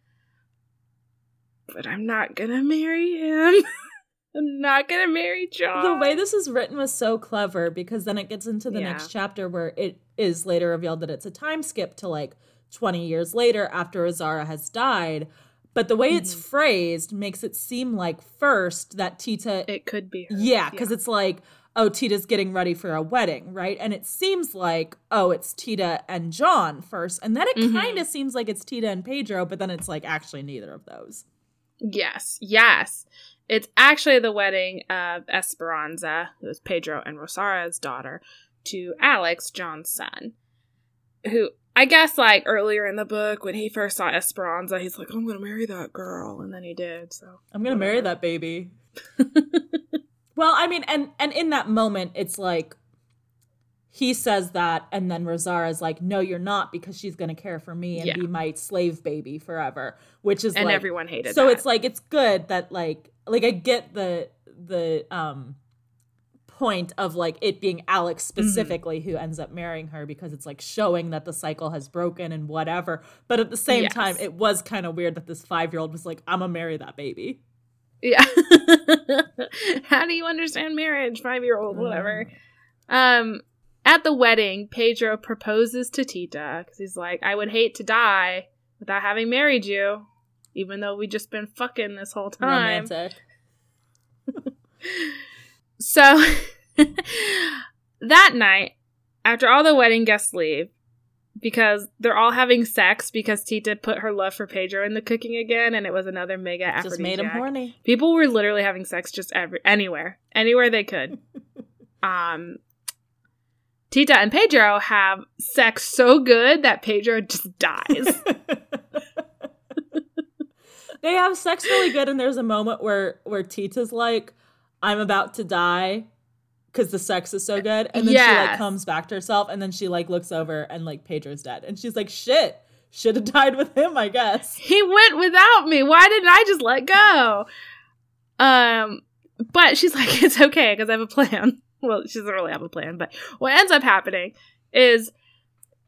But I'm not gonna marry him. I'm not gonna marry John. the way this is written was so clever because then it gets into the Yeah. next chapter where it is later revealed that it's a time skip to like 20 years later after Azara has died. But the way it's Mhm. phrased makes it seem like first that Tita it could be her. Yeah, because it's like, oh, Tita's getting ready for a wedding, right? And it seems like, oh, it's Tita and John first. And then it Mhm. kind of seems like it's Tita and Pedro, but then it's like actually neither of those. Yes, yes. It's actually the wedding of Esperanza, who is Pedro and Rosara's daughter, to Alex, John's son. Who I guess like earlier in the book when he first saw Esperanza, he's like, I'm gonna marry that girl, and then he did, so I'm gonna marry that baby. well, I mean, and and in that moment, it's like he says that, and then Rosara's like, "No, you're not, because she's gonna care for me and Yeah. be my slave baby forever." Which is and like, everyone hated so that. it's like it's good that like like I get the the um point of like it being Alex Mm-hmm. specifically who ends up marrying her because it's like showing that the cycle has broken and whatever. But at the same Yes. time, it was kind of weird that this five year old was like, "I'm gonna marry that baby." Yeah. How do you understand marriage, five year old, whatever? Um, at the wedding, Pedro proposes to Tita because he's like, I would hate to die without having married you, even though we've just been fucking this whole time. Romantic. So that night, after all the wedding guests leave, because they're all having sex because Tita put her love for Pedro in the cooking again, and it was another mega Just made him horny. People were literally having sex just every anywhere, anywhere they could. um, Tita and Pedro have sex so good that Pedro just dies. they have sex really good, and there's a moment where where Tita's like, "I'm about to die." Because the sex is so good, and then she like comes back to herself, and then she like looks over, and like Pedro's dead, and she's like, "Shit, should have died with him, I guess." he went without me. Why didn't I just let go? Um, but she's like, it's okay because I have a plan. Well, she doesn't really have a plan, but what ends up happening is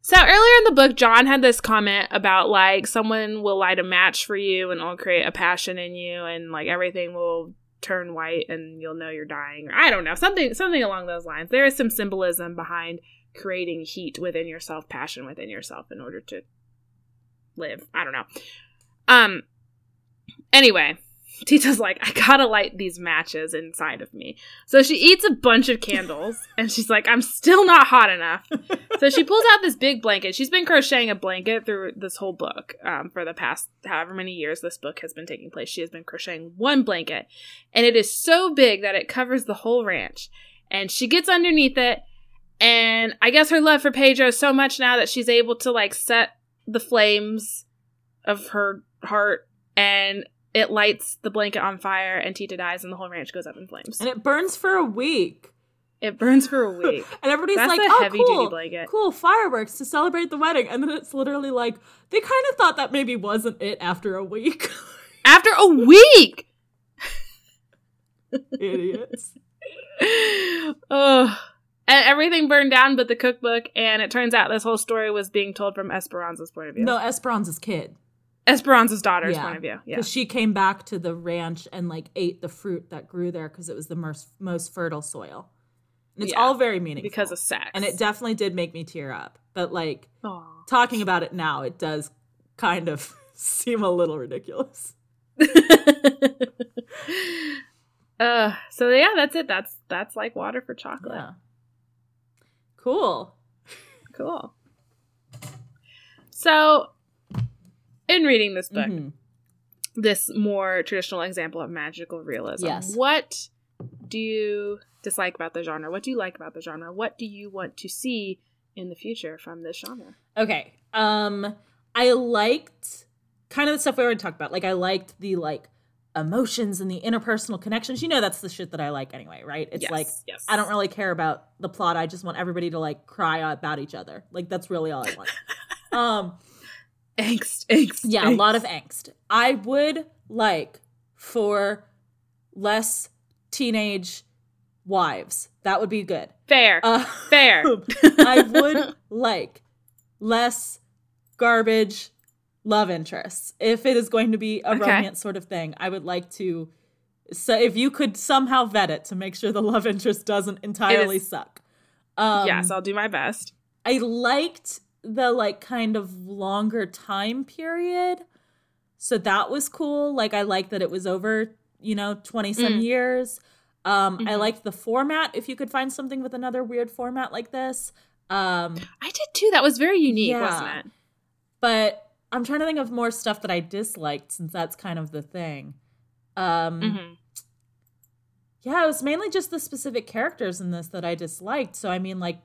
so earlier in the book, John had this comment about like someone will light a match for you and it'll create a passion in you, and like everything will turn white and you'll know you're dying. I don't know something something along those lines. There is some symbolism behind creating heat within yourself, passion within yourself, in order to live. I don't know. Um. Anyway, Tita's like, I gotta light these matches inside of me. So she eats a bunch of candles, and she's like, I'm still not hot enough. so she pulls out this big blanket. She's been crocheting a blanket through this whole book um, for the past however many years this book has been taking place. She has been crocheting one blanket, and it is so big that it covers the whole ranch. And she gets underneath it, and I guess her love for Pedro is so much now that she's able to like set the flames of her heart and it lights the blanket on fire and Tita dies and the whole ranch goes up in flames. And it burns for a week. It burns for a week. And everybody's That's like, a "Oh, heavy cool, duty blanket. cool fireworks to celebrate the wedding." And then it's literally like they kind of thought that maybe wasn't it after a week. After a week. Idiots. Ugh. And everything burned down but the cookbook, and it turns out this whole story was being told from Esperanza's point of view. No, Esperanza's kid. Esperanza's daughter's Yeah. point of view. Yeah. Because she came back to the ranch and like ate the fruit that grew there because it was the most most fertile soil. And it's Yeah. all very meaningful Because of sex. and it definitely did make me tear up. But like Aw. talking about it now, it does kind of seem a little ridiculous. uh so yeah, that's it. That's that's like water for chocolate. Yeah. Cool. Cool. So, in reading this book, Mhm. this more traditional example of magical realism, Yes. what do you dislike about the genre? What do you like about the genre? What do you want to see in the future from this genre? Okay. Um I liked kind of the stuff we already talked about. Like I liked the like emotions and the interpersonal connections. You know that's the shit that I like anyway, right? It's Yes, like yes. I don't really care about the plot. I just want everybody to like cry about each other. Like that's really all I want. um angst, angst. yeah, a lot of angst. I would like for less teenage wives. That would be good. fair, Uh, fair. I would like less garbage love interests. If it is going to be a Okay. romance sort of thing, I would like to. So if you could somehow vet it to make sure the love interest doesn't entirely is- suck. Um, yes, I'll do my best. I liked the like kind of longer time period. So that was cool. Like I like that it was over, you know, 20 some Mm. years. Um I Mhm. liked the format if you could find something with another weird format like this. Um I did too. That was very unique, Yeah. wasn't it? but I'm trying to think of more stuff that I disliked since that's kind of the thing. Um hmm yeah, it was mainly just the specific characters in this that I disliked. So I mean like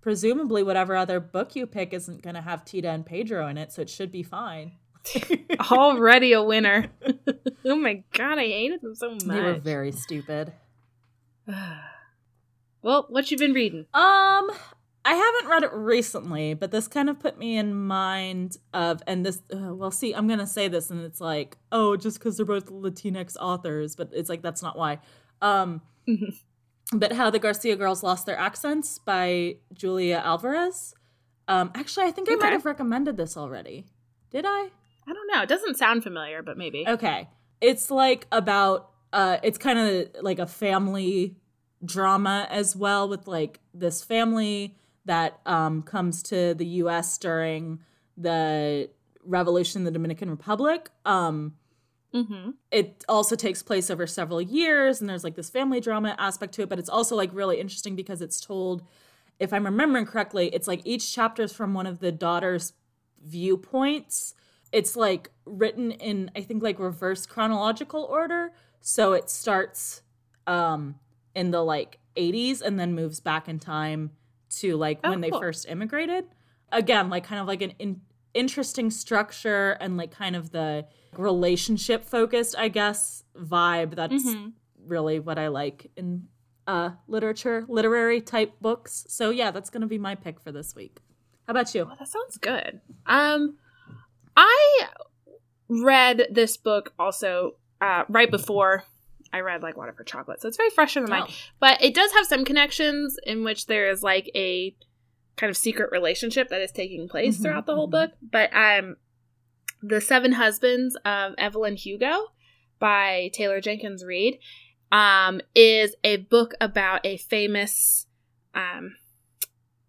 presumably whatever other book you pick isn't going to have Tita and Pedro in it, so it should be fine. Already a winner. oh my god, I hated them so much. They were very stupid. well, what you been reading? Um, I haven't read it recently, but this kind of put me in mind of, and this, uh, well, see, I'm gonna say this, and it's like, oh, just because they're both Latinx authors, but it's like that's not why. Um, Mhm. But how the Garcia girls lost their accents by Julia Alvarez. Um, actually, I think I might have recommended this already. Did I? I don't know. It doesn't sound familiar, but maybe. Okay. It's like about uh it's kind of like a family drama as well with like this family that um comes to the US during the revolution in the Dominican Republic. Um Mm-hmm. it also takes place over several years and there's like this family drama aspect to it but it's also like really interesting because it's told if i'm remembering correctly it's like each chapter is from one of the daughters viewpoints it's like written in i think like reverse chronological order so it starts um in the like 80s and then moves back in time to like Oh, when they first immigrated. Again, like kind of like an in- interesting structure and like kind of the relationship focused, I guess, vibe. That's Mhm. really what I like in uh literature, literary type books. So yeah, that's going to be my pick for this week. How about you? Well, that sounds good. Um, I read this book also uh, right before I read like Water for Chocolate, so it's very fresh in my mind. Oh. But it does have some connections in which there is like a kind of secret relationship that is taking place Mhm, throughout the whole mhm. book. But um, the Seven Husbands of Evelyn Hugo by Taylor Jenkins Reid um, is a book about a famous um,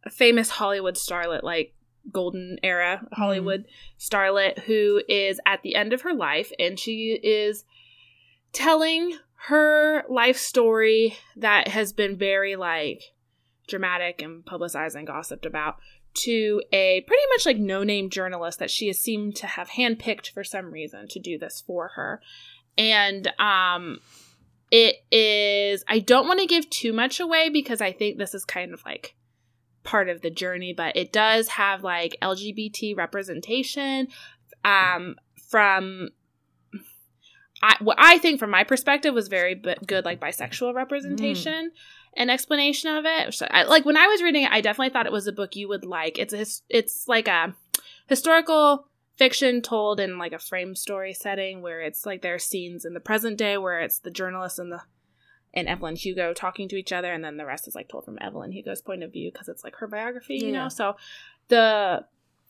a famous Hollywood starlet, like golden era Hollywood starlet, who is at the end of her life, and she is telling her life story that has been very like dramatic and publicized and gossiped about to a pretty much like no name journalist that she has seemed to have handpicked for some reason to do this for her. And um it is I don't want to give too much away because I think this is kind of like part of the journey, but it does have like LGBT representation um from I, what I think from my perspective was very b- good, like bisexual representation and explanation of it. So, I, like when I was reading it, I definitely thought it was a book you would like. It's a, it's like a historical fiction told in like a frame story setting where it's like there are scenes in the present day where it's the journalist and the and Evelyn Hugo talking to each other, and then the rest is like told from Evelyn Hugo's point of view because it's like her biography, you Yeah. know. So the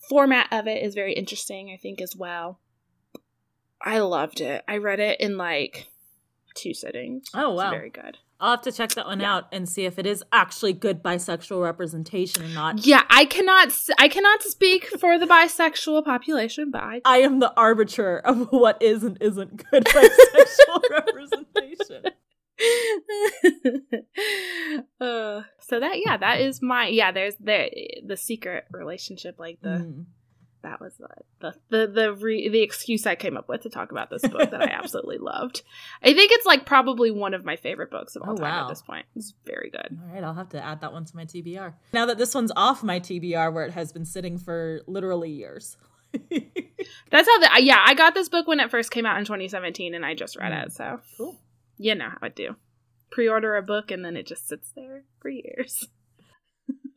format of it is very interesting, I think, as well. I loved it. I read it in like two sittings. Oh, It's wow. very good. I'll have to check that one Yeah. out and see if it is actually good bisexual representation or not. Yeah, I cannot. I cannot speak for the bisexual population, but I. I am the arbiter of what is and isn't good bisexual representation. uh, so that yeah, that is my yeah. There's the the secret relationship, like the Mm. That was the the the the, re, the excuse I came up with to talk about this book that I absolutely loved. I think it's like probably one of my favorite books of all Oh, time wow. at this point. It's very good. All right, I'll have to add that one to my TBR. Now that this one's off my TBR, where it has been sitting for literally years. That's how the yeah. I got this book when it first came out in 2017, and I just read Mm. it. So cool. you know how I do. Pre-order a book and then it just sits there for years.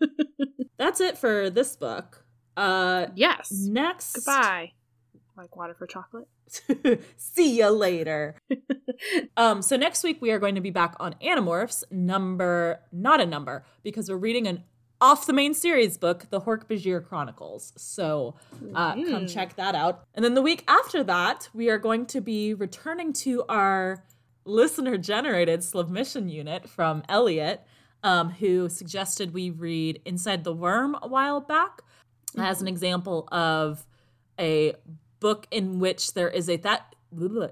That's it for this book. Uh, Yes. next, Goodbye. Like water for chocolate. See you later. um, so next week we are going to be back on Animorphs, number not a number, because we're reading an off the main series book, The Hork Bajir Chronicles. So uh, come Mm. check that out. And then the week after that, we are going to be returning to our listener generated submission unit from Elliot, um, who suggested we read Inside the Worm a while back as an example of a book in which there is a that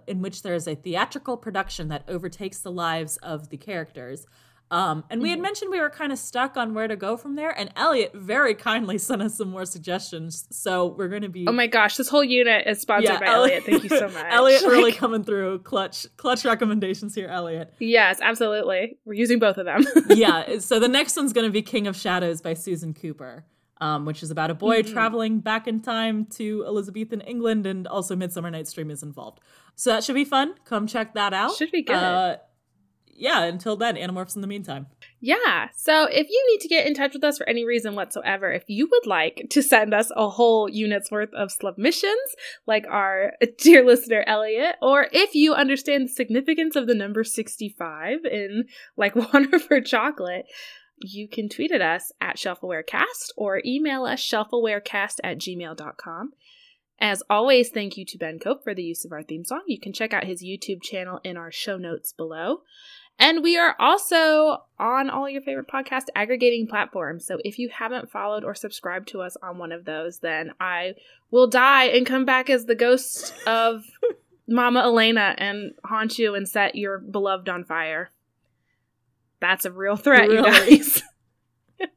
in which there is a theatrical production that overtakes the lives of the characters. Um, and we had mentioned we were kind of stuck on where to go from there, and Elliot very kindly sent us some more suggestions. So we're going to be Oh my gosh, this whole unit is sponsored by Elli- Elliot. Thank you so much. Elliot really coming through clutch clutch recommendations here, Elliot. Yes, absolutely. We're using both of them. yeah. So the next one's going to be King of Shadows by Susan Cooper, um, which is about a boy Mhm. traveling back in time to Elizabethan England, and also Midsummer Night's Dream is involved. So that should be fun. Come check that out. Should be good. Uh, yeah. Until then, Animorphs in the meantime. Yeah. So if you need to get in touch with us for any reason whatsoever, if you would like to send us a whole unit's worth of submissions, like our dear listener Elliot, or if you understand the significance of the number 65 in like Water for Chocolate, you can tweet at us at shelfawarecast or email us shelfawarecast at gmail.com. As always, thank you to Ben Cope for the use of our theme song. You can check out his YouTube channel in our show notes below. And we are also on all your favorite podcast aggregating platforms. So if you haven't followed or subscribed to us on one of those, then I will die and come back as the ghost of Mama Elena and haunt you and set your beloved on fire. That's a real threat, Really? you guys.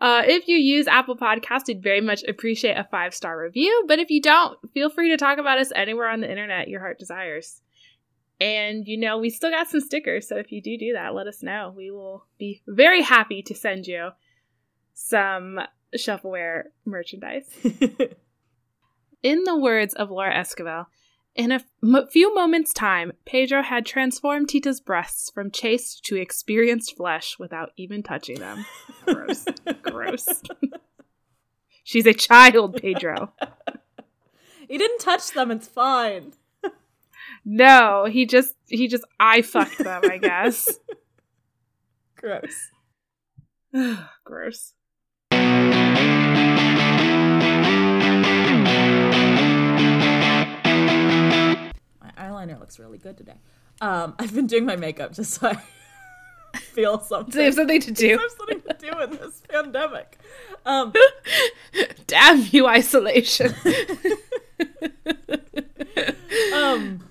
Uh, if you use Apple Podcast, we'd very much appreciate a five star review. But if you don't, feel free to talk about us anywhere on the internet your heart desires. And you know, we still got some stickers, so if you do do that, let us know. We will be very happy to send you some Shelf Aware merchandise. In the words of Laura Esquivel, in a m- few moments' time, Pedro had transformed Tita's breasts from chaste to experienced flesh without even touching them. Gross. Gross. She's a child, Pedro. he didn't touch them. It's fine. No, he just he just I fucked them, I guess. Gross. Gross. Eyeliner looks really good today. Um, I've been doing my makeup just so I feel something. They have something to do. There's something to do in this pandemic. Um, Damn you, isolation. um,